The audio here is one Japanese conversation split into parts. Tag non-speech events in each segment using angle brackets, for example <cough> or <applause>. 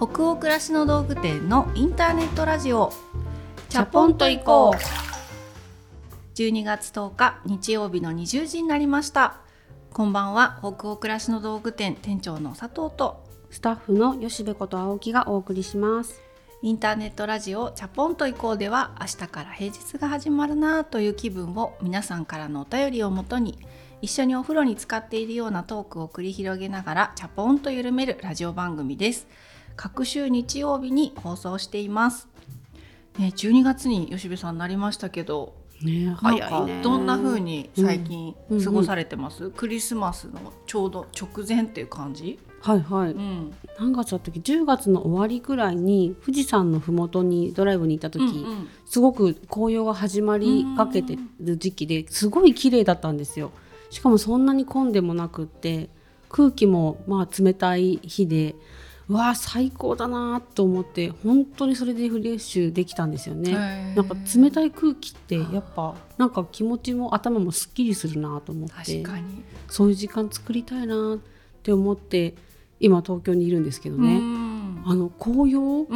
北欧暮らしの道具店のインターネットラジオ。チャポンと行こう。12月10日日曜日の20時になりました。こんばんは北欧暮らしの道具店店長の佐藤と。スタッフの吉部こと青木がお送りします。インターネットラジオチャポンと行こうでは明日から平日が始まるなという気分を皆さんからのお便りをもとに一緒にお風呂に浸かっているようなトークを繰り広げながらチャポンと緩めるラジオ番組です各週日曜日に放送しています。ね、12月に吉部さんなりましたけど、ね、早いね。どんな風に最近過ごされてます、うんうんうん、クリスマスのちょうど直前っていう感じ？はいはい、うん、何月だったっけ？10月の終わりぐらいに富士山の麓にドライブに行った時、うんうん、すごく紅葉が始まりかけてる時期ですごい綺麗だったんですよ。しかもそんなに混んでもなくって空気もまあ冷たい日でうわ最高だなと思って本当にそれでフレッシュできたんですよね。なんか冷たい空気ってやっぱなんか気持ちも頭もすっきりするなと思ってそういう時間作りたいなって思って今東京にいるんですけどね。あの紅葉？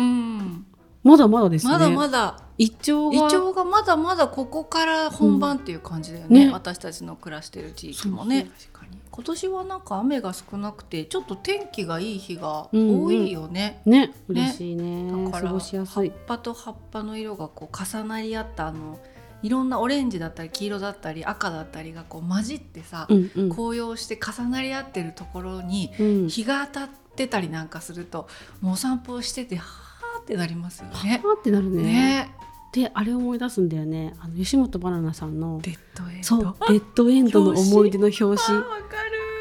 まだまだですね。まだまだ。イチョウが。イチョウがまだまだここから本番っていう感じだよね。うんね、私たちの暮らしてる地域もね今年はなんか雨が少なくてちょっと天気がいい日が多いよね。うんうん、ね嬉しいね。だから葉っぱと葉っぱの色がこう重なり合ったあのいろんなオレンジだったり黄色だったり赤だったりがこう混じってさ、うんうん、紅葉して重なり合ってるところに日が当たってたりなんかすると、もうお散歩しててはーってなりますよね。はーってなるね。ねであれを思い出すんだよね。あの吉本バナナさんのデッドエンド。そうデッドエンドの思い出の表紙。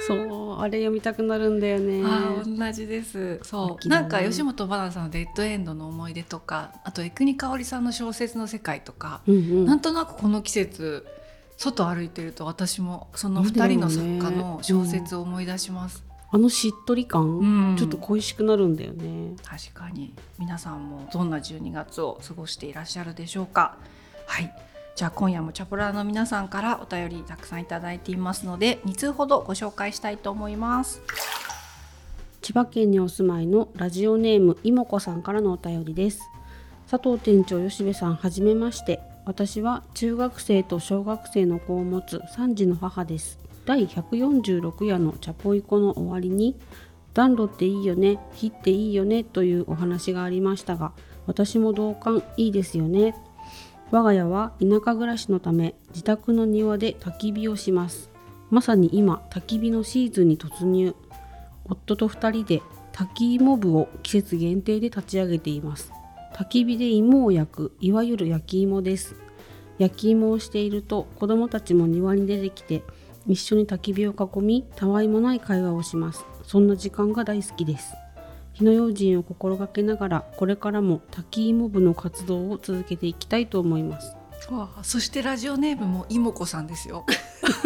そうあれ読みたくなるんだよね。あ同じです。そう、ね、なんか吉本バナナさんのデッドエンドの思い出とかあと江国香織さんの小説の世界とか、うんうん、なんとなくこの季節外歩いてると私もその2人の作家の小説を思い出します。あのしっとり感、うん、ちょっと恋しくなるんだよね。確かに。皆さんもどんな12月を過ごしていらっしゃるでしょうか。はい。じゃあ今夜もチャポラーの皆さんからお便りたくさんいただいていますので2通ほどご紹介したいと思います。千葉県にお住まいのラジオネームいもこさんからのお便りです。佐藤店長吉部さんはじめまして。私は中学生と小学生の子を持つ3児の母です第146夜のチャポイコの終わりに暖炉っていいよね火っていいよねというお話がありましたが私も同感いいですよね。我が家は田舎暮らしのため自宅の庭で焚き火をします。まさに今焚き火のシーズンに突入。夫と2人で焚き芋部を季節限定で立ち上げています。焚き火で芋を焼くいわゆる焼き芋です。焼き芋をしていると子供たちも庭に出てきて一緒に焚き火を囲みたわいもない会話をします。そんな時間が大好きです。火の用心を心がけながらこれからも焚き芋部の活動を続けていきたいと思います。わあ、そしてラジオネームもいもこさんですよ。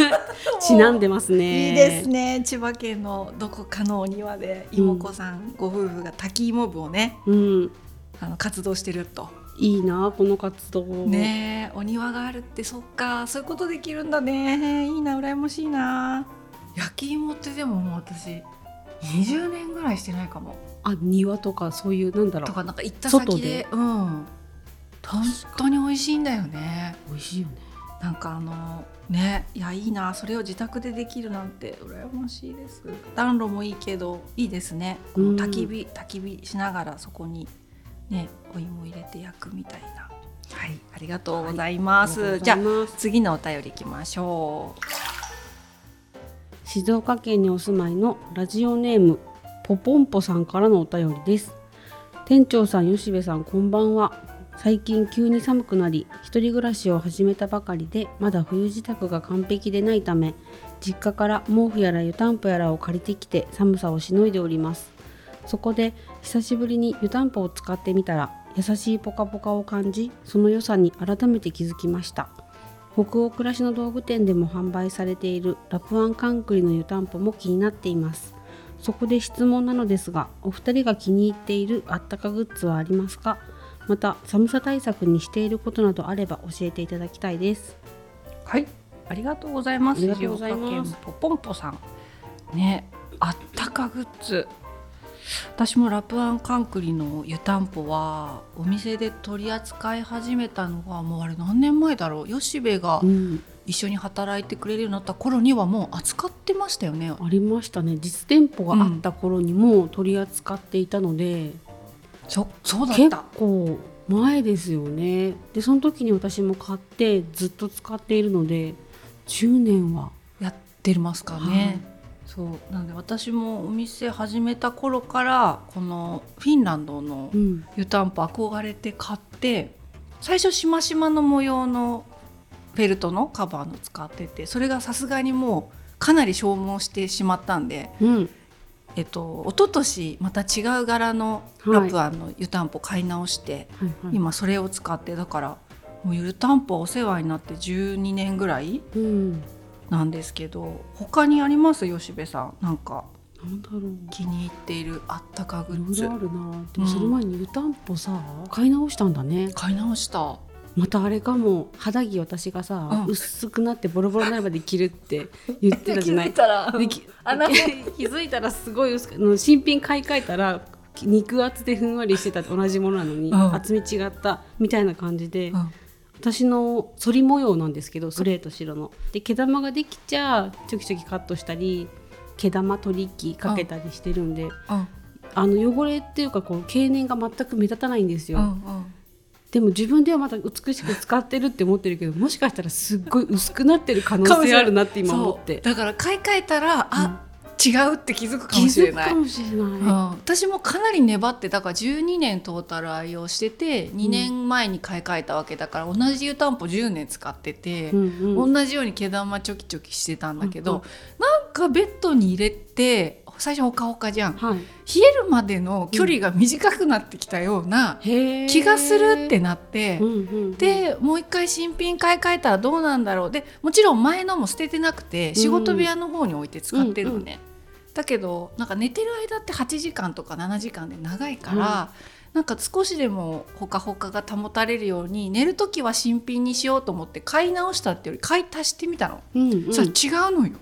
<laughs> ちなんでますね。いいですね。千葉県のどこかのお庭でいもこさん、ご夫婦が焚き芋部をね、うん、あの活動してるといいなこの活動。ねお庭があるってそっか。そういうことできるんだね。いいな羨ましいな。焼き芋ってでももう私20年ぐらいしてないかも。あ庭とかそういうなんだろう。とかなんか行った先でうん。本当に美味しいんだよね。美味しいよね。なんかあのねいやいいな。それを自宅でできるなんて羨ましいです。暖炉もいいけどいいですね。この焚き火、焚き火しながらそこにねお芋入れて焼くみたいな。はい。ありがとうございます、はい、じゃあ次のお便りいきましょう。静岡県にお住まいのラジオネームポポンポさんからのお便りです。店長さん吉部さんこんばんは。最近急に寒くなり一人暮らしを始めたばかりでまだ冬支度が完璧でないため実家から毛布やら湯たんぽやらを借りてきて寒さをしのいでおります。そこで久しぶりに湯たんぽを使ってみたら優しいポカポカを感じその良さに改めて気づきました。北欧暮らしの道具店でも販売されているラプアンカンクリの湯たんぽも気になっています。そこで質問なのですがお二人が気に入っているあったかグッズはありますか？また寒さ対策にしていることなどあれば教えていただきたいです。はい。ありがとうございます。ありがとうございます。ポポンポさん。ねあったかグッズ私もラプアンカンクリの湯たんぽはお店で取り扱い始めたのがもうあれ何年前だろう。吉部がうん、一緒に働いてくれるようになった頃にはもう扱ってましたよね。ありましたね。実店舗があった頃にも取り扱っていたので、そそうだっ結た構前ですよね。でその時に私も買ってずっと使っているので10年はやってますかね、そう。なので私もお店始めた頃からこのフィンランドのうん。湯たんぽ憧れて買って最初しましまの模様のフェルトのカバーの使っててそれがさすがにもうかなり消耗してしまったんで、うん。えっと一昨年また違う柄のラプアンの湯たんぽ買い直して、はいはい。今それを使ってだからもう湯たんぽお世話になって12年ぐらいうんなんですけど他にあります？吉部さん。なんかなんだろう。気に入っているあったかグッズ。いろいろあるな。でもその前に湯たんぽさ、買い直したんだね。買い直した。またあれかも。肌着私がさ、うん。薄くなってボロボロになるまで着るって言ってたじゃない。<laughs> たらできあの気づいたらすごい薄くあの新品買い替えたら肉厚でふんわりしてた同じものなのに、うん。厚み違ったみたいな感じで、うん私の反り模様なんですけどグレーと白の。で毛玉ができちゃちょきちょきカットしたり毛玉取り機かけたりしてるんで、うん。あの汚れっていうかこう経年が全く目立たないんですよ。でも自分ではまだ美しく使ってるって思ってるけどもしかしたらすっごい薄くなってる可能性あるなって今思って。だから買い替えたらあ、違うって気づくかもしれない。もしれない、うん、私もかなり粘ってだから12年トータル愛用してて2年前に買い替えたわけだから同じ湯たんぽ10年使ってて、うんうん。同じように毛玉ちょきちょきしてたんだけど、うんうん。なんかベッドに入れて最初ほかほかじゃん。冷はい、えるまでの距離が短くなってきたような気気がするってなって、うんうんうん、でもう一回新品買い替えたらどうなんだろう。でもちろん前のも捨ててなくて仕事部屋の方に置いて使ってるのね、だけどなんか寝てる間って8時間とか7時間で長いから、なんか少しでもほかほかが保たれるように寝る時は新品にしようと思って買い直したっていうより買い足してみたの、うんうん、それ違うのよ。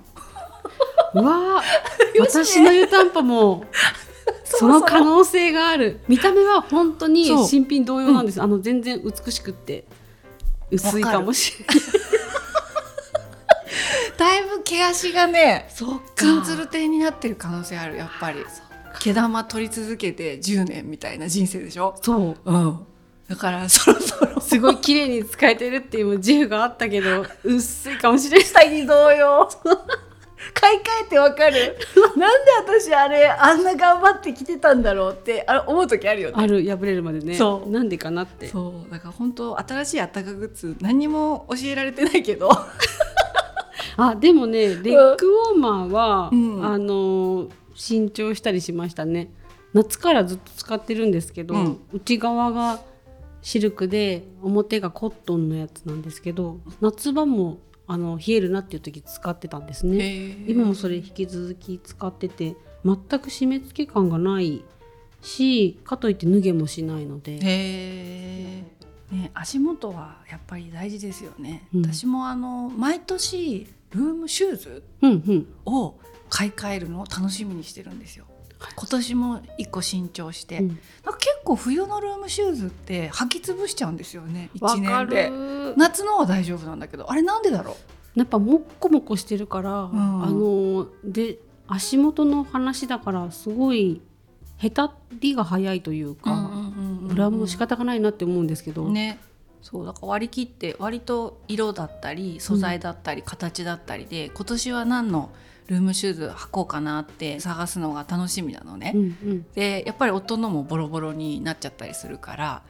うわ。<laughs> ー私の湯たんぽも <laughs> その可能性がある。見た目は本当に新品同様なんです、あの全然美しくって薄いかもしれないだいぶ毛足がねそうツンツルになってる可能性あるやっぱり。毛玉取り続けて10年みたいな人生でしょ？そう。うん。だからそろそろ。すごい綺麗に使えてるっていう自負があったけど薄いかもしれない。下着同様買い替えてわかる？<laughs> なんで私あれあんな頑張って着てたんだろうってあれ思う時あるよね。ある破れるまでね。そう。なんでかなって。そう。だから本当新しいあったかグッズ何にも教えられてないけど <laughs> あでもねレッグウォーマーは、うん。あの新調したりしましたね。夏からずっと使ってるんですけど、うん。内側がシルクで表がコットンのやつなんですけど夏場もあの冷えるなっていう時使ってたんですね。今もそれ引き続き使ってて全く締め付け感がないしかといって脱げもしないので、ね、足元はやっぱり大事ですよね、うん。私もあの毎年ルームシューズを買い替えるのを楽しみにしてるんですよ。今年も一個新調して、うん。なんか結構冬のルームシューズって履き潰しちゃうんですよね1わか年でる。夏のは大丈夫なんだけど。あれなんでだろやっぱもっこもこしてるから、ん。あので足元の話だからすごいへたりが早いというう、か、ブラウンも仕方がないなって思うんですけど、ねそうだから割り切って割と色だったり素材だったり形だったりで、今年は何のルームシューズ履こうかなって探すのが楽しみなのね。うんうん。でやっぱり夫のもボロボロになっちゃったりするから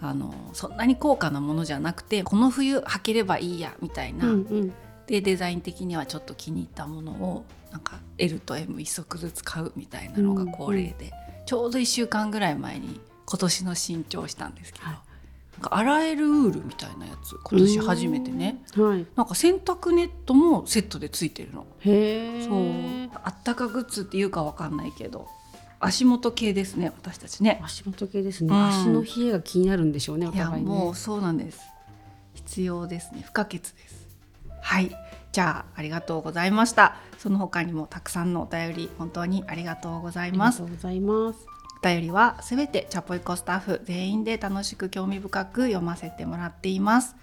あのそんなに高価なものじゃなくてこの冬履ければいいやみたいな、うんうん。でデザイン的にはちょっと気に入ったものをなんか L と M1 足ずつ買うみたいなのが恒例で、ちょうど1週間ぐらい前に今年の新調したんですけど、はいなんか洗えるウールみたいなやつ今年初めてね。はい。なんか洗濯ネットもセットでついてるの。へえそう。あったかグッズっていうかわかんないけど。足元系ですね私たちね。足元系ですね、うん。足の冷えが気になるんでしょうねお互いね。もうそうなんです。必要ですね。不可欠です。はい。じゃあありがとうございました。その他にもたくさんのお便り本当にありがとうございます。ありがとうございます。お便りはすべてチャポイコスタッフ全員で楽しく興味深く読ませてもらっています。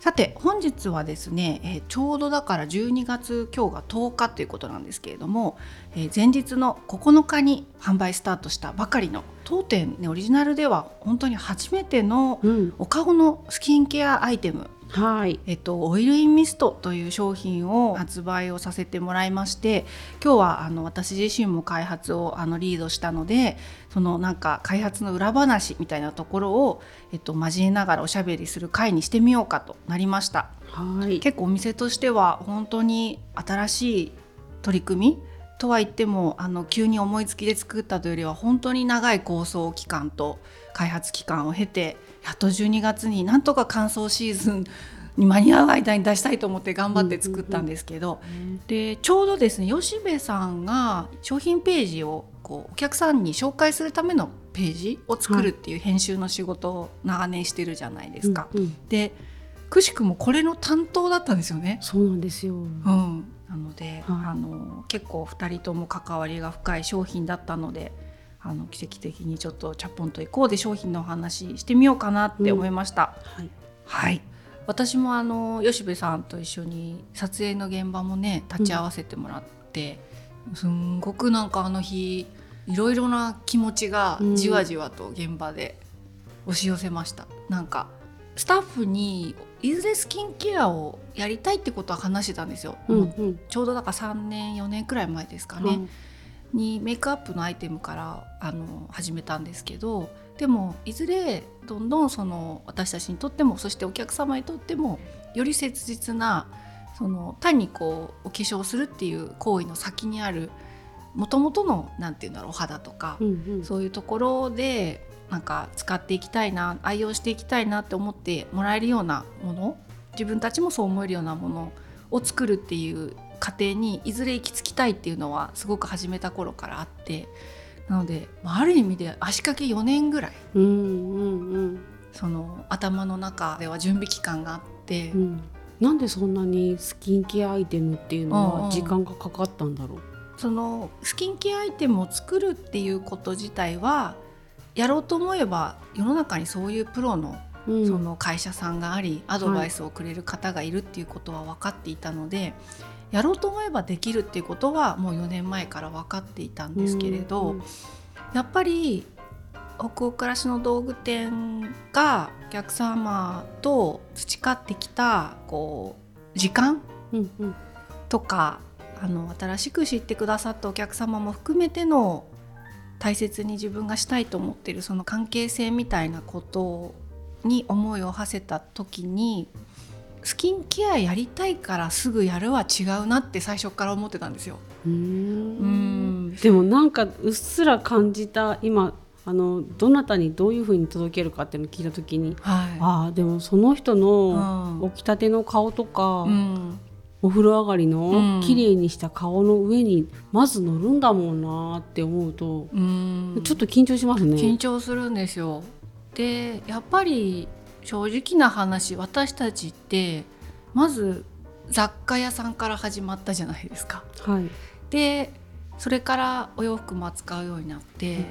さて本日はですね、えーちょうどだから12月今日が10日ということなんですけれども、えー前日の9日に販売スタートしたばかりの当店、ね、オリジナルでは本当に初めてのうん。お顔のスキンケアアイテムはい。えっと、オイルインミストという商品を発売をさせてもらいまして今日はあの私自身も開発をあのリードしたのでそのなんか開発の裏話みたいなところを、えっと、交えながらおしゃべりする会にしてみようかとなりました。はい。結構お店としては本当に新しい取り組みとは言ってもあの急に思いつきで作ったというよりは本当に長い構想期間と開発期間を経てやっと12月になんとか乾燥シーズンに間に合う間に出したいと思って頑張って作ったんですけど、でちょうどですね吉部さんが商品ページをこうお客さんに紹介するためのページを作るっていう編集の仕事を長年してるじゃないですか。うんうんでくしくもこれの担当だったんですよね。そうなんですよ、うん、なので、はいあの結構2人とも関わりが深い商品だったのであの奇跡的にちょっとチャポンと行こうで商品のお話してみようかなって思いました。はいはい私もあの吉部さんと一緒に撮影の現場もね立ち会わせてもらって、すんごくなんかあの日いろいろな気持ちがじわじわと現場で押し寄せました。なんかスタッフにいずれスキンケアをやりたいってことは話してたんですよ。うんうん。ちょうどだから3年4年くらい前ですかね、にメイクアップのアイテムからあの始めたんですけどでもいずれどんどんその私たちにとってもそしてお客様にとってもより切実なその単にこうお化粧するっていう行為の先にあるもともとのなんていうんだろうお肌とか、うんうん。そういうところでなんか使っていきたいな愛用していきたいなって思ってもらえるようなもの自分たちもそう思えるようなものを作るっていう過程にいずれ行き着きたいっていうのはすごく始めた頃からあってなので、まあ、ある意味で足掛け4年ぐらいうんうんうん。その頭の中では準備期間があって、うん。なんでそんなにスキンケアアイテムっていうのうんうん。は時間がかかったんだろう、そのスキンケアアイテムを作るっていうこと自体はやろうと思えば世の中にそういうプロのうん。その会社さんがありアドバイスをくれる方がいるっていうことは分かっていたので、やろうと思えばできるっていうことはもう4年前から分かっていたんですけれど、うんやっぱり北欧暮らしの道具店がお客様と培ってきたこう時間とかあの新しく知ってくださったお客様も含めての大切に自分がしたいと思っているその関係性みたいなことに思いを馳せた時にスキンケアやりたいからすぐやるは違うなって最初から思ってたんですよ。うん。ん。でもなんかうっすら感じた今あのどなたにどういうふうに届けるかっていうのを聞いた時にはい。ああでもその人のうん。起きたての顔とか、うんお風呂上がりうんの綺麗にした顔の上にまず乗るんだもんなって思うと、うんちょっと緊張しますね。緊張するんですよ。でやっぱり正直な話私たちってまず雑貨屋さんから始まったじゃないですか。はい、でそれからお洋服も扱うようになって、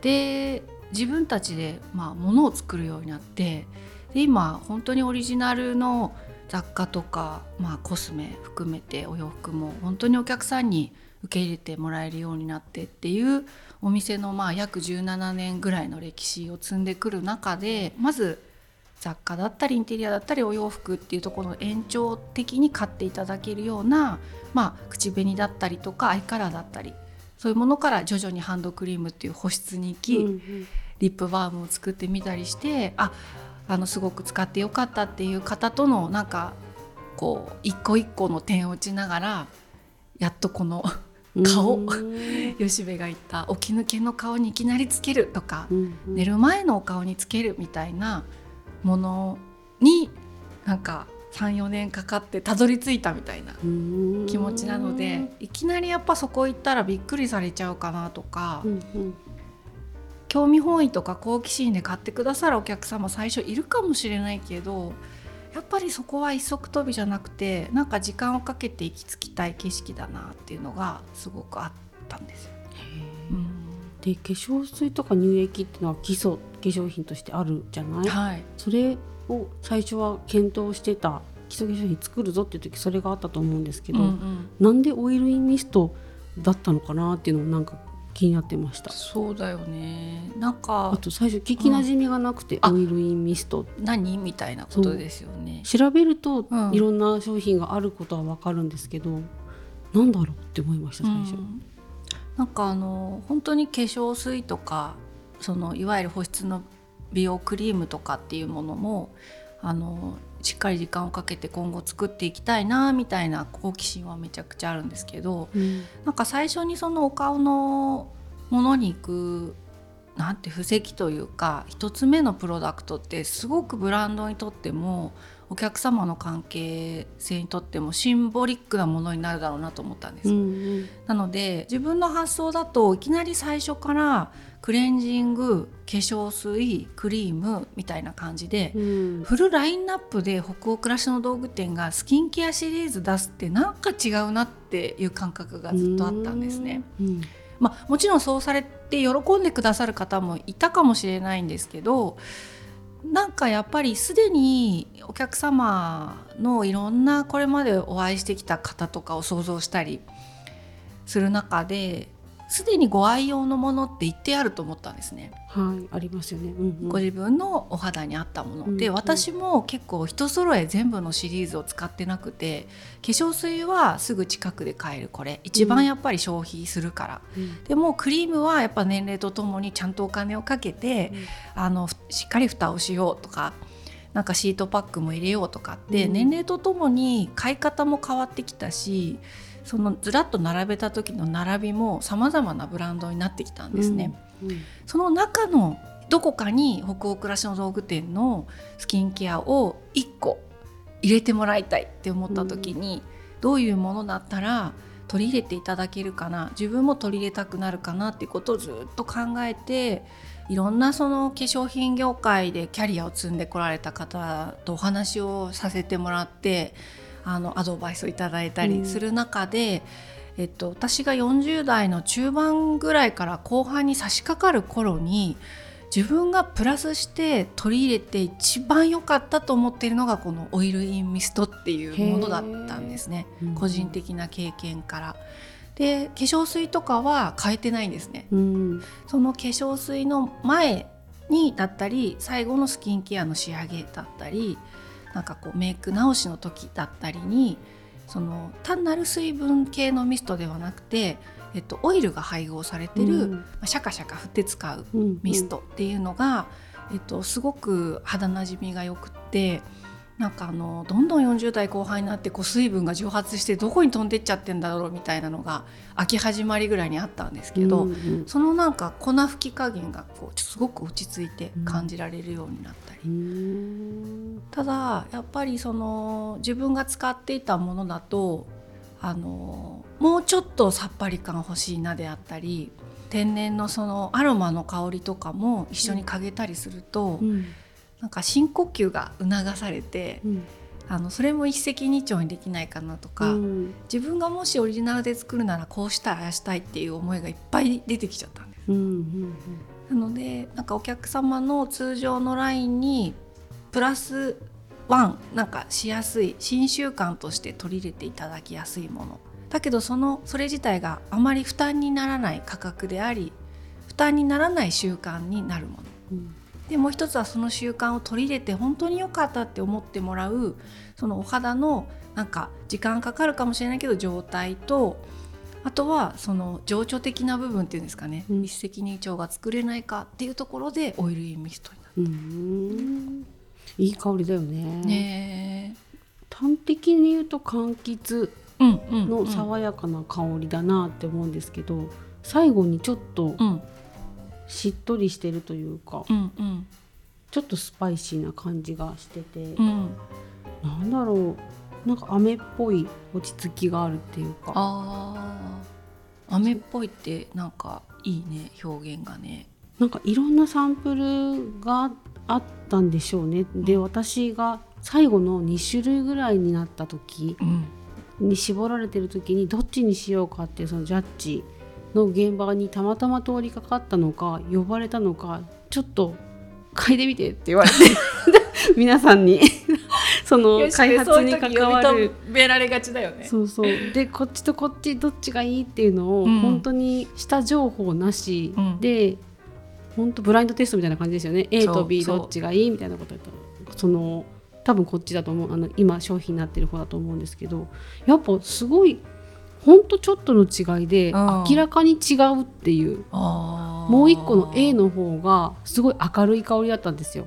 で自分たちで、まあ、物を作るようになってで今本当にオリジナルの雑貨とか、まあ、コスメ含めてお洋服も本当にお客さんに受け入れてもらえるようになってっていうお店のまあ約17年ぐらいの歴史を積んでくる中でまず雑貨だったりインテリアだったりお洋服っていうところの延長的に買っていただけるような、まあ、口紅だったりとかアイカラーだったりそういうものから徐々にハンドクリームっていう保湿に行き、うんうん。リップバームを作ってみたりしてああのすごく使ってよかったっていう方とのなんかこう一個一個の点を打ちながらやっとこの <laughs> 顔うん。吉部が言った起き抜けの顔にいきなりつけるとか、うんうん。寝る前のお顔につけるみたいなものになんか34年かかってたどり着いたみたいなうん。気持ちなのでいきなりやっぱそこ行ったらびっくりされちゃうかなとか、うんうん興味本位とか好奇心で買ってくださるお客様最初いるかもしれないけどやっぱりそこは一足飛びじゃなくてなんか時間をかけて行き着きたい景色だなっていうのがすごくあったんですよ。うん。で化粧水とか乳液っていうのは基礎化粧品としてあるじゃない、はい、それを最初は検討してた基礎化粧品作るぞっていう時それがあったと思うんですけど、うんうん。なんでオイルインミストだったのかなっていうのもなんか気になってました。そうだよね。なんあかと最初聞きなじみがなくて、あオイルインミスト。何みたいなことですよね。調べるとうん。いろんな商品があることはわかるんですけど、なんだろうって思いました最初、うんなんかあの本当に化粧水とかそのいわゆる保湿の美容クリームとかっていうものもあのしっかり時間をかけて今後作っていきたいなみたいな好奇心はめちゃくちゃあるんですけどうん。なんか最初にそのお顔のものに行くなんて布石というか一つ目のプロダクトってすごくブランドにとってもお客様の関係性にとってもシンボリックなものになるだろうなと思ったんです。うんなので自分の発想だといきなり最初からクレンジング化粧水クリームみたいな感じで、うんフルラインナップで北欧暮らしの道具店がスキンケアシリーズ出すってなんか違うなっていう感覚がずっとあったんですね。うんまあ、もちろんそうされて喜んでくださる方もいたかもしれないんですけどなんかやっぱりすでにお客様のいろんなこれまでお会いしてきた方とかを想像したりする中ですでにご愛用のものって言ってあると思ったんですね。はいありますよね、うんうん。ご自分のお肌に合ったもの、うんで私も結構一揃え全部のシリーズを使ってなくて化粧水はすぐ近くで買えるこれ。一番やっぱり消費するから、うん。でもクリームはやっぱ年齢とともにちゃんとお金をかけて、あのふしっかり蓋をしようとかなんかシートパックも入れようとかって、うん。年齢とともに買い方も変わってきたしそのずらっと並べた時の並びもさまざまなブランドになってきたんですね。うんその中のどこかに北欧暮らしの道具店のスキンケアを1個入れてもらいたいって思った時に、どういうものだったら取り入れていただけるかな自分も取り入れたくなるかなっていうことをずっと考えていろんなその化粧品業界でキャリアを積んでこられた方とお話をさせてもらってあのアドバイスをいただいたりする中で、えっと、私が40代の中盤ぐらいから後半に差し掛かる頃に自分がプラスして取り入れて一番良かったと思っているのがこのオイルインミストっていうものだったんですね。へー。個人的な経験から。で化粧水とかは変えてないんですね。うん。その化粧水の前にだったり最後のスキンケアの仕上げだったりなんかこうメイク直しの時だったりにその単なる水分系のミストではなくて、えっと、オイルが配合されてる、うん。まあシャカシャカ振って使ううんミストっていうのが、えっと、すごく肌なじみがよくってなんかあのどんどん40代後半になってこう水分が蒸発してどこに飛んでっちゃってんだろうみたいなのが秋始まりぐらいにあったんですけど、うんうん。そのなんか粉吹き加減がこうすごく落ち着いて感じられるようになったり、うん。ただやっぱりその自分が使っていたものだとあのもうちょっとさっぱり感欲しいなであったり天然のそのアロマの香りとかも一緒に嗅げたりすると、うんなんか深呼吸が促されてうん。あのそれも一石二鳥にできないかなとか、うん。自分がもしオリジナルで作るならこうしたいああしたいっていう思いがいっぱい出てきちゃったんです。うんうん。なのでなんかお客様の通常のラインにプラスワンなんかしやすい新習慣として取り入れていただきやすいもの。だけどそのそれ自体があまり負担にならない価格であり負担にならない習慣になるもの。うんでもう一つはその習慣を取り入れて本当に良かったって思ってもらうそのお肌のなんか時間かかるかもしれないけど状態とあとはその情緒的な部分っていうんですかね、うん。一石二鳥が作れないかっていうところでオイルインミストになうん。いい香りだよね。る。ね端的に言うと柑橘の爽やかな香りだなって思うんですけど、最後にちょっとうんしっとりしてるというか、うんうん。ちょっとスパイシーな感じがしてて、うん。なんだろうなんか飴っぽい落ち着きがあるっていうか。あー。飴っぽいってなんかいいね表現がね。なんかいろんなサンプルがあったんでしょうね。で私が最後の2種類ぐらいになった時うん。に絞られてる時にどっちにしようかっていうそのジャッジの現場にたまたま通りかかったのか呼ばれたのかちょっと嗅いでみてって言われて <laughs> 皆さんに <laughs> その開発に関わる。められがちだよね。そうそう。でこっちとこっちどっちがいいっていうのを、うん。本当に下情報なし。うん。で、本当ブラインドテストみたいな感じですよね。A そと B どっちがいいみたいなこと言ったら。その多分こっちだと思うあの今商品になってる方だと思うんですけどやっぱすごいほんとちょっとの違いでうん。明らかに違うっていう、もう一個の A の方がすごい明るい香りだったんですよ。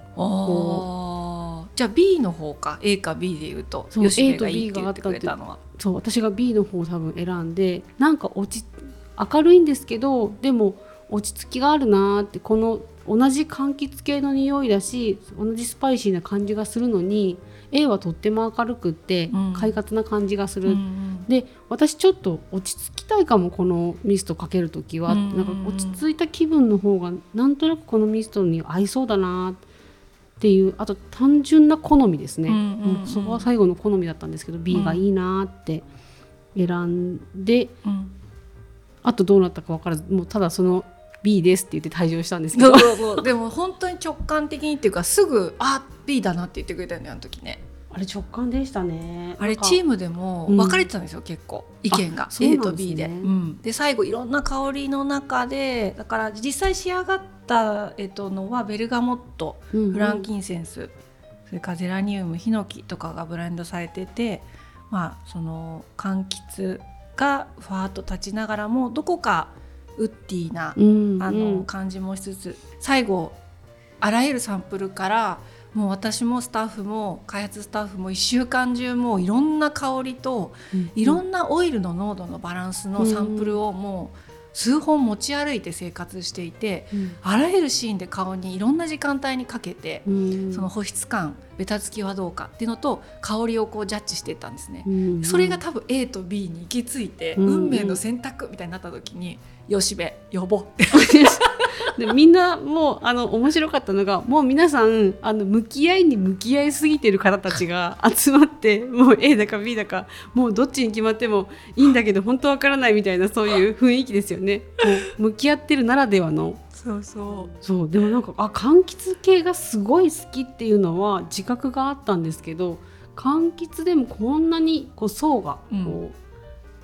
じゃあ B の方か。A か B で言うとそう吉 A と部がいい B って言ってくれたのは。そう私が B の方を多分選んでなんか落ち明るいんですけどでも落ち着きがあるなーってこの同じ柑橘系の匂いだし同じスパイシーな感じがするのに A はとっても明るくってうん。快活な感じがする、うんで私ちょっと落ち着きたいかもこのミストかける時は、うんなんか落ち着いた気分の方がなんとなくこのミストに合いそうだなっていうあと単純な好みですね、うんうそこは最後の好みだったんですけど B がいいなって選んで、うん。あとどうなったか分からずもうただその B ですって言って退場したんですけど。そうそうそう。でも本当に直感的にっていうかすぐあ B だなって言ってくれたよねあの時ね。あれ直感でしたね。あれチームでも分かれてたんですよ、結構。意見が。あそう A と B で。うん。で最後いろんな香りの中でだから実際仕上がった、えっと、のはベルガモット。うんうん。フランキンセンス、それからゼラニウムヒノキとかがブレンドされててまあその柑橘がふわっと立ちながらもどこかウッディな、うん。あの感じもしつつ最後あらゆるサンプルからもう私もスタッフも開発スタッフも1週間中もういろんな香りとうん。いろんなオイルの濃度のバランスのサンプルをもう数本持ち歩いて生活していてうん。あらゆるシーンで顔にいろんな時間帯にかけてうん。その保湿感ベタつきはどうかっていうのと香りをこうジャッジしていったんですね。うんそれが多分 A と B に行き着いて、うん運命の選択みたいになった時に「吉部呼ぼう」って <laughs> でみんなもうあの面白かったのがもう皆さんあの向き合いに向き合いすぎてる方たちが集まってもう A だか B だかもうどっちに決まってもいいんだけど本当わからないみたいなそういう雰囲気ですよね。もう向き合ってるならではのそうそう。そうでもなんかあ柑橘系がすごい好きっていうのは自覚があったんですけど柑橘でもこんなにこう層がこう、うん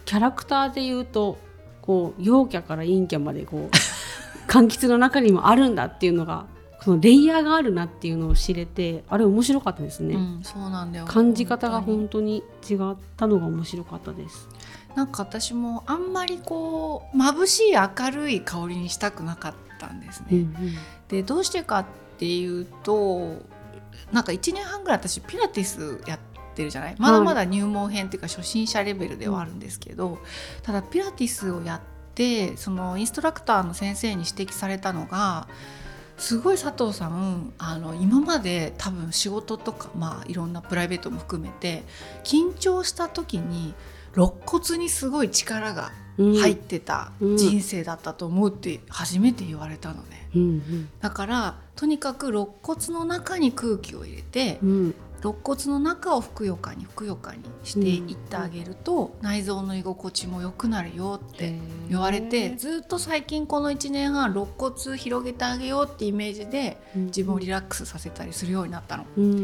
キャラクターで言うとこう陽キャから陰キャまでこう <laughs> 柑橘の中にもあるんだっていうのがそのレイヤーがあるなっていうのを知れてあれ面白かったですね、うん、そうなんだよ。感じ方が本本当に違ったのが面白かったです。なんか私もあんまりこう眩しい明るい香りにしたくなかったんですね、うんでどうしてかっていうとなんか1年半ぐらい私ピラティスやってるじゃない。まだまだ入門編っていうか初心者レベルではあるんですけど、ただピラティスをやってそのインストラクターの先生に指摘されたのがすごい佐藤さんあの今まで多分仕事とか、まあ、いろんなプライベートも含めて緊張した時に肋骨にすごい力がうん。入ってたうん。人生だったと思うって初めて言われたのね。うんだからとにかく肋骨の中に空気を入れてうん。うん肋骨の中をふくよかにふくよかにしていってあげると、内臓の居心地も良くなるよって言われてずっと最近この1年半肋骨広げてあげようってイメージで自分をリラックスさせたりするようになったの。うんう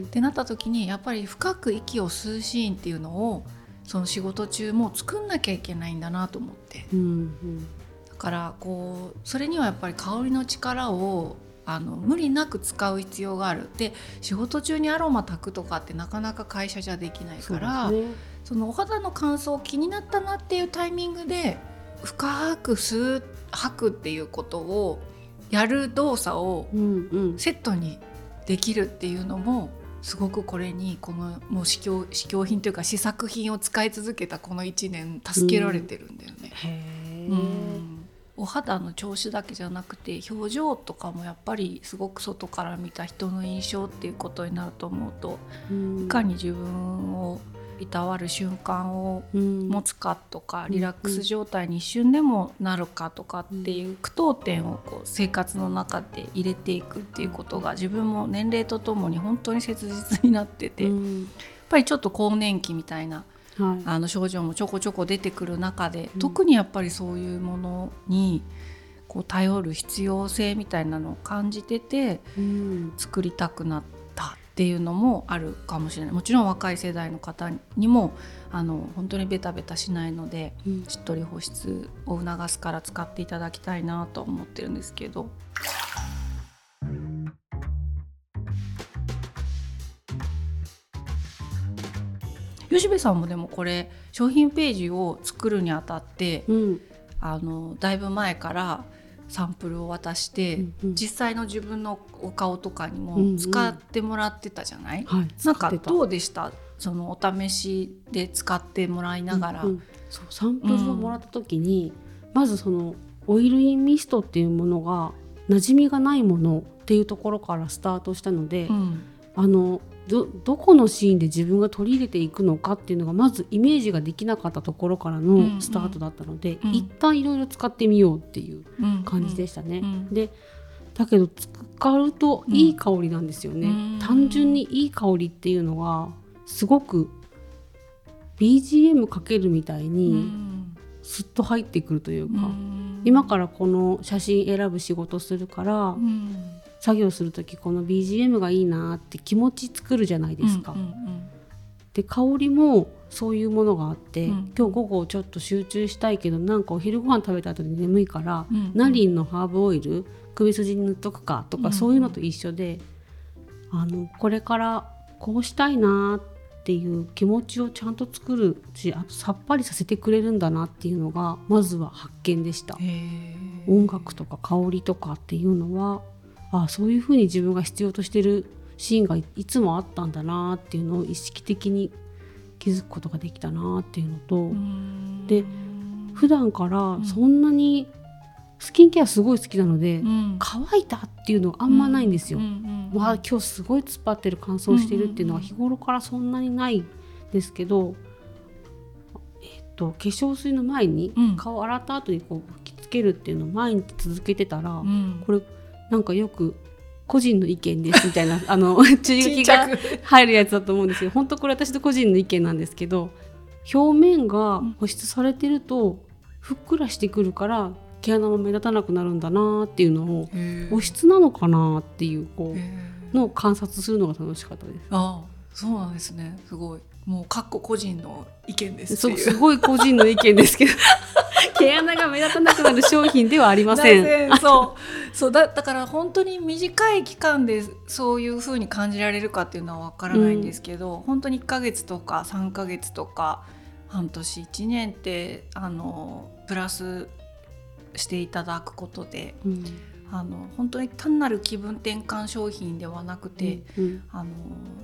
ん。ってなった時にやっぱり深く息を吸うシーンっていうのをその仕事中も作んなきゃいけないんだなと思って。うんうん。だからこうそれにはやっぱり香りの力をあの無理なく使う必要がある。で仕事中にアロマ炊くとかってなかなか会社じゃできないそうからね。のお肌の乾燥気になったなっていうタイミングで深く吸う吐くっていうことをやる動作をうんうん。セットにできるっていうのもすごくこれにこのもう試供試供品というか試作品を使い続けたこの1年助けられてるんだよね。へうん。ーお肌の調子だけじゃなくて表情とかもやっぱりすごく外から見た人の印象っていうことになると思うとうん。いかに自分をいたわる瞬間をうん持つかとか、うん。リラックス状態に一瞬でもなるかとかっていう句読点をこう生活の中で入れていくっていうことが自分も年齢とともに本当に切実になってて、やっうんぱりちょっと更年期みたいなはい。あの症状もちょこちょこ出てくる中で、うん。特にやっぱりそういうものにこう頼る必要性みたいなのを感じててうん。作りたくなったっていうのもあるかもしれない。もちろん若い世代の方にもあの本当にベタベタしないのでうん。しっとり保湿を促すから使っていただきたいなと思ってるんですけど。吉部さんもでもこれ商品ページを作るにあたってうん。あのだいぶ前からサンプルを渡して、うんうん。実際の自分のお顔とかにうんうん。も使ってもらってたじゃない、はい。なんか使ってた。どうでした？そのお試しで使ってもらいながら。うんうん。そうサンプルをもらった時に、まずそのオイルインミストっていうものが馴染みがないものっていうところからスタートしたので、うん。あのどどこのシーンで自分が取り入れていくのかっていうのがまずイメージができなかったところからうんうん。のスタートだったので、うん。一旦いろいろ使ってみようっていううん感じでしたね。うんでだけど使うといい香りなんですよね、うん。単純にいい香りっていうのはすごく BGM かけるみたいうん。にスッと入ってくるというか、うん。今からこの写真選ぶ仕事するから、うん作業する時この BGM がいいなって気持ち作るじゃないですか。うんうんで香りもそういうものがあって、うん。今日午後ちょっと集中したいけどなんかお昼ご飯食べた後に眠いから、うんうん。ナリンのハーブオイル首筋に塗っとくかとか、うん。そういうのと一緒であのこれからこうしたいなっていう気持ちをちゃんと作るしあとさっぱりさせてくれるんだなっていうのがまずは発見でした。音楽とか香りとかっていうのはあそういうふうに自分が必要としてるシーンがいいつもあったんだなっていうのを意識的に気づくことができたなっていうのと、うん。で普段からそんなにスキンケアすごい好きなので、うん。乾いたっていうのがあんまないんですよ。うんうんうんわあ今日すごい突っ張ってる乾燥してるっていうのは日頃からそんなにないですけど、えっと化粧水の前にうん。顔洗った後にこう吹きつけるっていうのを毎日続けてたら、うん。これなんかよく個人の意見ですみたいな <laughs> あの注意書きが入るやつだと思うんですけど本当これ私の個人の意見なんですけど表面が保湿されてるとふっくらしてくるから毛穴も目立たなくなるんだなっていうのを保湿なのかなっていうこへうー。のを観察するのが楽しかったです。ああそうなんですね。すごい。もうかっこ個人の意見ですそうすごい個人の意見ですけど <laughs> 毛穴が目立たなくなる商品ではありません。そう。そう。だだから本当に短い期間でそういう風に感じられるかっていうのはわからないんですけど、本当に1ヶ月とか3ヶ月とか半年1年ってあのプラスしていただくことでうんあの本当に単なる気分転換商品ではなくて、うんあの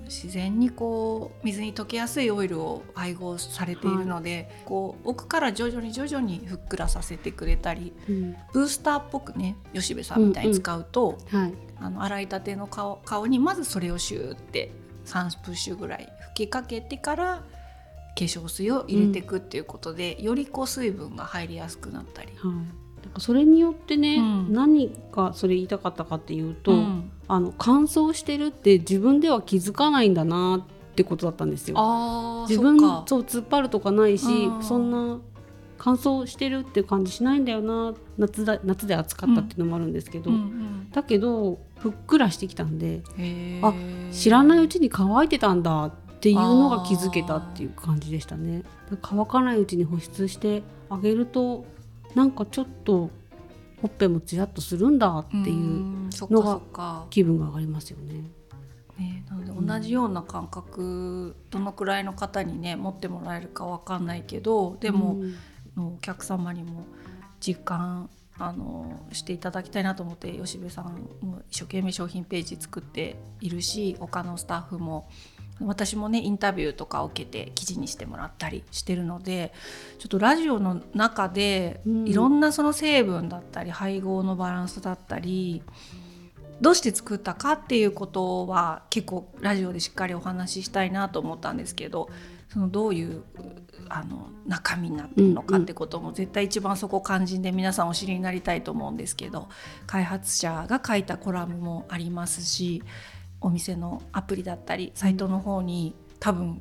自然にこう水に溶けやすいオイルを配合されているので、こう奥から徐々に徐々にふっくらさせてくれたりうん。ブースターっぽくね吉部さんみたいに使うと、はい。あの洗いたての顔顔にまずそれをシューって3プッシュぐらい吹きかけてから化粧水を入れていくっていうことで、よりこう水分が入りやすくなったり。はい、なんかそれによってね、うん。何がそれ言いたかったかっていうと、うん。あの乾燥してるって自分では気づかないんだなってことだったんですよ。自分そう突っ張るとかないしうん。そんな乾燥してるっていう感じしないんだよな夏だ夏で暑かったっていうのもあるんですけど、うんうん。だけどふっくらしてきたんであ知らないうちに乾いてたんだっていうのが気づけたっていう感じでしたね。乾かないうちに保湿してあげるとなんかちょっとほっぺもつやっとするんだっていううんそっかのが気分が上がりますよね。ね、なので同じような感覚どのくらいの方にね持ってもらえるかわかんないけどでも、うんお客様にも実感あのしていただきたいなと思って吉部さんも一生懸命商品ページ作っているし他のスタッフも私もねインタビューとかを受けて記事にしてもらったりしてるのでちょっとラジオの中でうん。いろんなその成分だったり配合のバランスだったりどうして作ったかっていうことは結構ラジオでしっかりお話ししたいなと思ったんですけどそのどういうあの中身になってるのかってことも絶対一番そこ肝心で皆さんお知りになりたいと思うんですけど開発者が書いたコラムもありますしお店のアプリだったりサイトの方に多分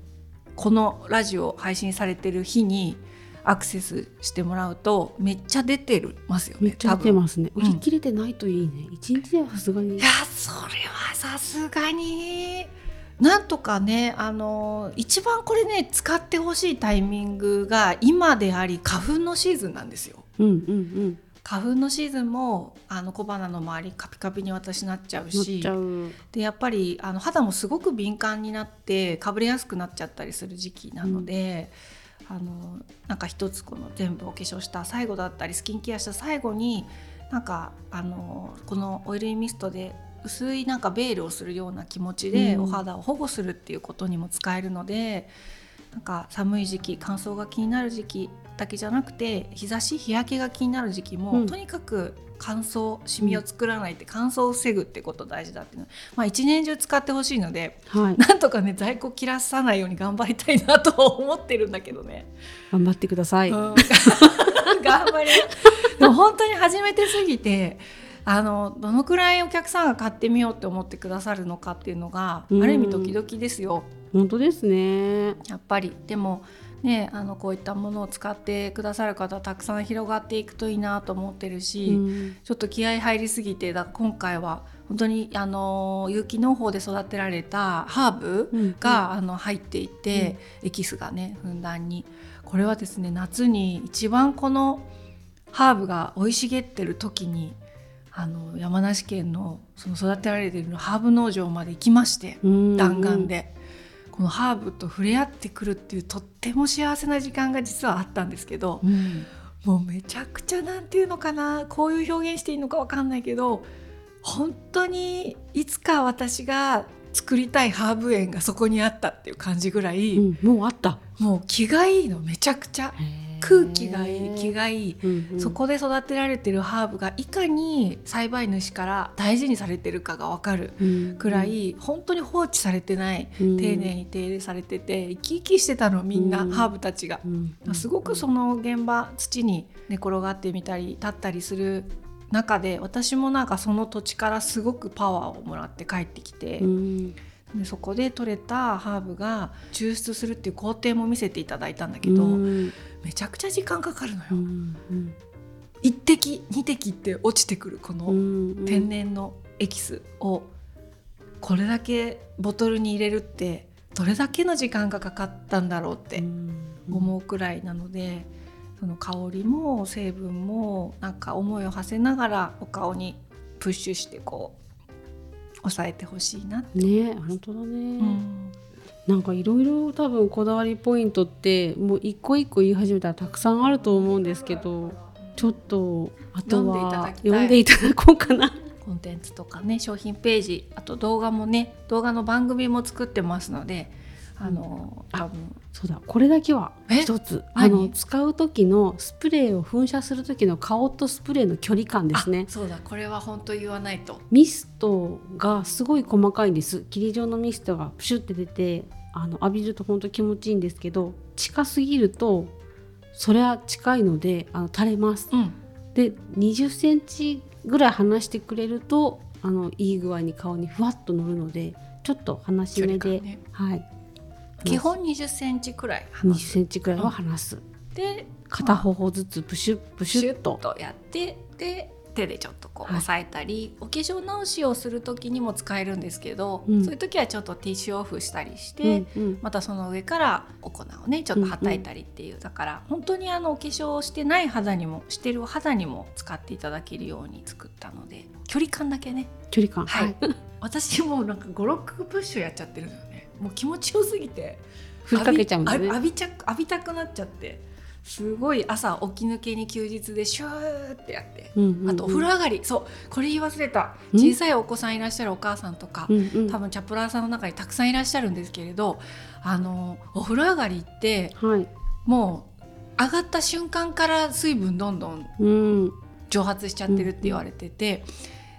このラジオ配信されてる日にアクセスしてもらうとめっちゃ出てるますよねめっちゃ出てますね。売り切れてないといいね。一、日ではさすがにい。やそれはさすがになんとかねあの一番これね使ってほしいタイミングが今であり花粉のシーズンなんですよ。うんうんうん。花粉のシーズンもあの小鼻の周りカピカピに私なっちゃうし。でやっぱりあの肌もすごく敏感になってかぶれやすくなっちゃったりする時期なので、あのなんか一つこの全部お化粧した最後だったりスキンケアした最後になんかあのこのオイルインミストで薄いなんかベールをするような気持ちでうんお肌を保護するっていうことにも使えるので、なんか寒い時期乾燥が気になる時期だけじゃなくて日差し日焼けが気になる時期も、うんとにかく乾燥シミを作らないって乾燥を防ぐってこと大事だっていうのまあ一年中使ってほしいのではい。なんとかね在庫切らさないように頑張りたいなとは思ってるんだけどね。頑張ってください。うん <laughs> 頑張りでも本当に初めてすぎてあのどのくらいお客さんが買ってみようって思ってくださるのかっていうのが、うんある意味ドキドキですよ本当ですね。やっぱりでもねあのこういったものを使ってくださる方たくさん広がっていくといいなと思ってるし、うん。ちょっと気合い入りすぎてだ今回は本当にあの有機農法で育てられたハーブうんが、あの入っていて、エキスがねふんだんに。これはですね夏に一番このハーブが生い茂ってる時にあの山梨県のその育てられているハーブ農場まで行きましてうん。弾丸で。このハーブと触れ合ってくるっていうとっても幸せな時間が実はあったんですけど、うん。もうめちゃくちゃなんていうのかなこういう表現していいのかわかんないけど本当にいつか私が作りたいハーブ園がそこにあったっていう感じぐらい、うん。もうあった。もう気がいいのめちゃくちゃ空気がいい気がいい、うんうん。そこで育てられてるハーブがいかに栽培主から大事にされてるかがわかるくらい、本当に放置されてない、うん。丁寧に手入れされてて生き生きしてたのみんな、うん。ハーブたちが。うんすごくその現場土に寝転がってみたり立ったりする中で私もなんかその土地からすごくパワーをもらって帰ってきて、うんでそこで採れたハーブが抽出するっていう工程も見せていただいたんだけど、うん。めちゃくちゃ時間かかるのよ。うんうん。一滴二滴って落ちてくるこのうん天然のエキスをこれだけボトルに入れるってどれだけの時間がかかったんだろうって思うくらいなので、その香りも成分もなんか思いを馳せながらお顔にプッシュしてこう抑えてほしいなって、ね本当だね、うん。なんかいろいろ多分こだわりポイントってもう一個一個言い始めたらたくさんあると思うんですけどちょっとあとは読んでいただきたい読んでいただこうかな。コンテンツとかね商品ページあと動画もね動画の番組も作ってますのであの、うん。あ多分。そうだ。これだけはえ？一つ。あの何使う時のスプレーを噴射する時の顔とスプレーの距離感ですね。あそうだ。これは本当言わないと。ミストがすごい細かいんです。霧状のミストがプシュって出てあの浴びると本当気持ちいいんですけど近すぎるとそれは近いのであの垂れます。うん。で20センチぐらい離してくれるとあのいい具合に顔にふわっと乗るのでちょっと離し距目で、ね。はい基本20センチくらい20離すセンチぐらいは離す、で片方ずつプシュップシシュッととやってで手でちょっとこうはい。押さえたり、お化粧直しをする時にも使えるんですけど、うん。そういう時はちょっとティッシュオフしたりして、うんうん。またその上からお粉をねちょっとはたいたりっていう、だから本当にあのお化粧をしてない肌にもしてるお肌にも使っていただけるように作ったので距離感だけね。距離感。はい、<laughs> 私もうなんか56プッシュやっちゃってるもう気持ちよすぎて。振りかけちゃうんだね。浴び浴びちゃ浴びたくなっちゃって。すごい朝起き抜けに休日でシューってやって、うんうんうん。あとお風呂上がり。そう。これ言い忘れた。うん。小さいお子さんいらっしゃるお母さんとか、うんうん。多分チャプラーさんの中にたくさんいらっしゃるんですけれどあのお風呂上がりってはい。もう上がった瞬間から水分どんどんうん。蒸発しちゃってるって言われてて、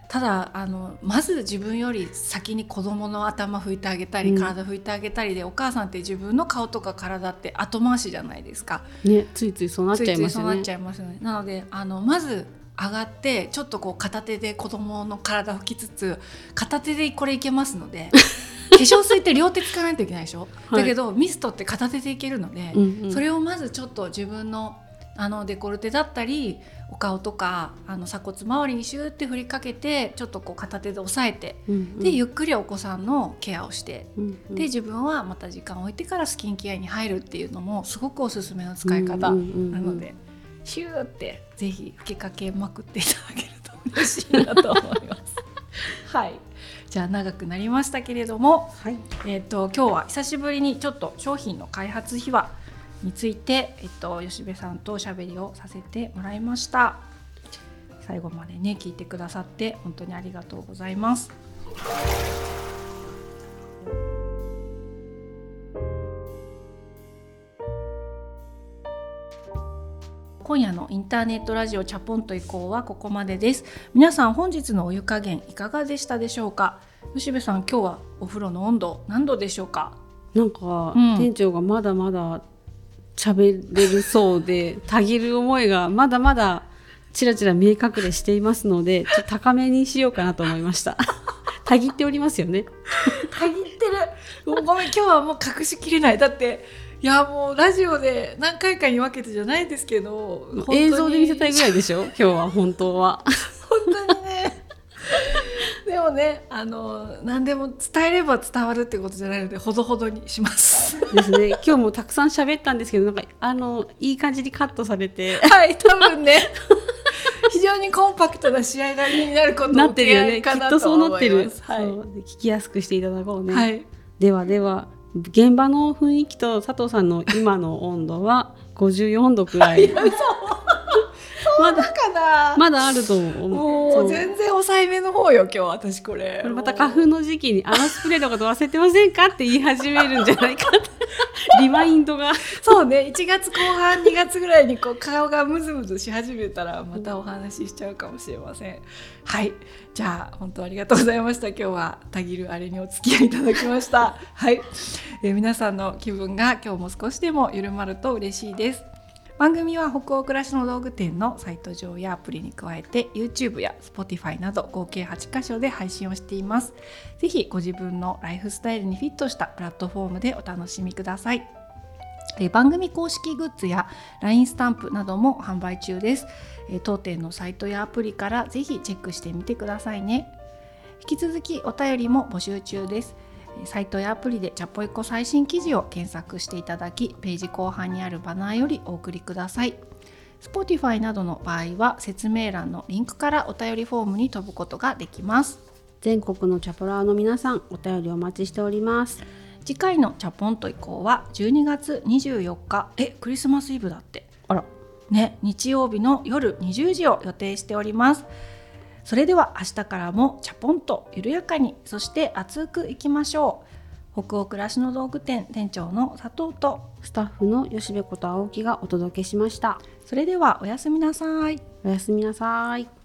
ただあのまず自分より先に子供の頭拭いてあげたり、うん。体拭いてあげたりでお母さんって自分の顔とか体って後回しじゃないですか。ねついついそうなっちゃいますよね。ついついそうなっちゃいますよね。なのであのまず上がってちょっとこう片手で子供の体拭きつつ片手でこれいけますので <laughs> 化粧水って両手使わないといけないでしょ、はい。だけどミストって片手でいけるので、うんうん。それをまずちょっと自分のあのデコルテだったりお顔とかあの鎖骨周りにシューって振りかけてちょっとこう片手で押さえて、うんうん。でゆっくりお子さんのケアをしてうんうん。で自分はまた時間を置いてからスキンケアに入るっていうのもすごくおすすめの使い方なのでシューってぜひ吹きかけまくっていただけると嬉しいなと思います。<laughs> はい。じゃあ長くなりましたけれども、はい。えっと今日は久しぶりにちょっと商品の開発秘話について、えっと吉部さんとおしゃべりをさせてもらいました。最後までね聞いてくださって本当にありがとうございます。今夜のインターネットラジオチャポンと以降はここまでです皆さん本日のお湯加減いかがでしたでしょうか？吉部さん今日はお風呂の温度何度でしょうか？なんか、うん店長がまだまだ喋れるそうで <laughs> たぎる思いがまだまだちらちら見え隠れしていますのでちょっと高めにしようかなと思いました。<laughs> たぎっておりますよね。たぎってる。ごめん今日はもう隠しきれない。だっていやもうラジオで何回かに分けてじゃないですけど映像で見せたいぐらいでしょ？今日は本当は。<laughs> 本当にもねあの何でも伝えれば伝わるってことじゃないのでほどほどにします。ですね。今日もたくさん喋ったんですけどなんかあのいい感じにカットされて。はい多分ね。非常にコンパクトな試合がになること <laughs> なってるよね。きっとそうなってる。はい。聞きやすくしていただこうね、はい。ではでは現場の雰囲気と佐藤さんの今の温度は54度くらい <laughs> まだかなまだあると思う。うう。全然抑えめの方よ今日私これ。これまた花粉の時期にあのスプレーのこと忘れてませんかって言い始めるんじゃないか <laughs> リマインドが。そうね。1月後半2月ぐらいにこう顔がムズムズし始めたらまたお話ししちゃうかもしれません。はい。じゃあ本当ありがとうございました。今日はたぎるあれにお付き合いいただきました。はい、えー皆さんの気分が今日も少しでも緩まると嬉しいです番組は北欧暮らしの道具店のサイト上やアプリに加えて YouTube や Spotify など合計8カ所で配信をしていますぜひご自分のライフスタイルにフィットしたプラットフォームでお楽しみください番組公式グッズや LINE スタンプなども販売中です。当店のサイトやアプリからぜひチェックしてみてくださいね。引き続きお便りも募集中です。えーサイトやアプリでチャポイコ最新記事を検索していただき、ページ後半にあるバナーよりお送りください。Spotify などの場合は説明欄のリンクからお便りフォームに飛ぶことができます。全国のチャポラーの皆さんお便りお待ちしております次回のチャポンと以降は12月24日、え、クリスマスイブだって。あらね、日曜日の夜20時を予定しております。それでは明日からもチャポンと緩やかにそして熱くいきましょう。北欧暮らしの道具店店長の佐藤とスタッフの吉部こと青木がお届けしましたそれではおやすみなさい。おやすみなさい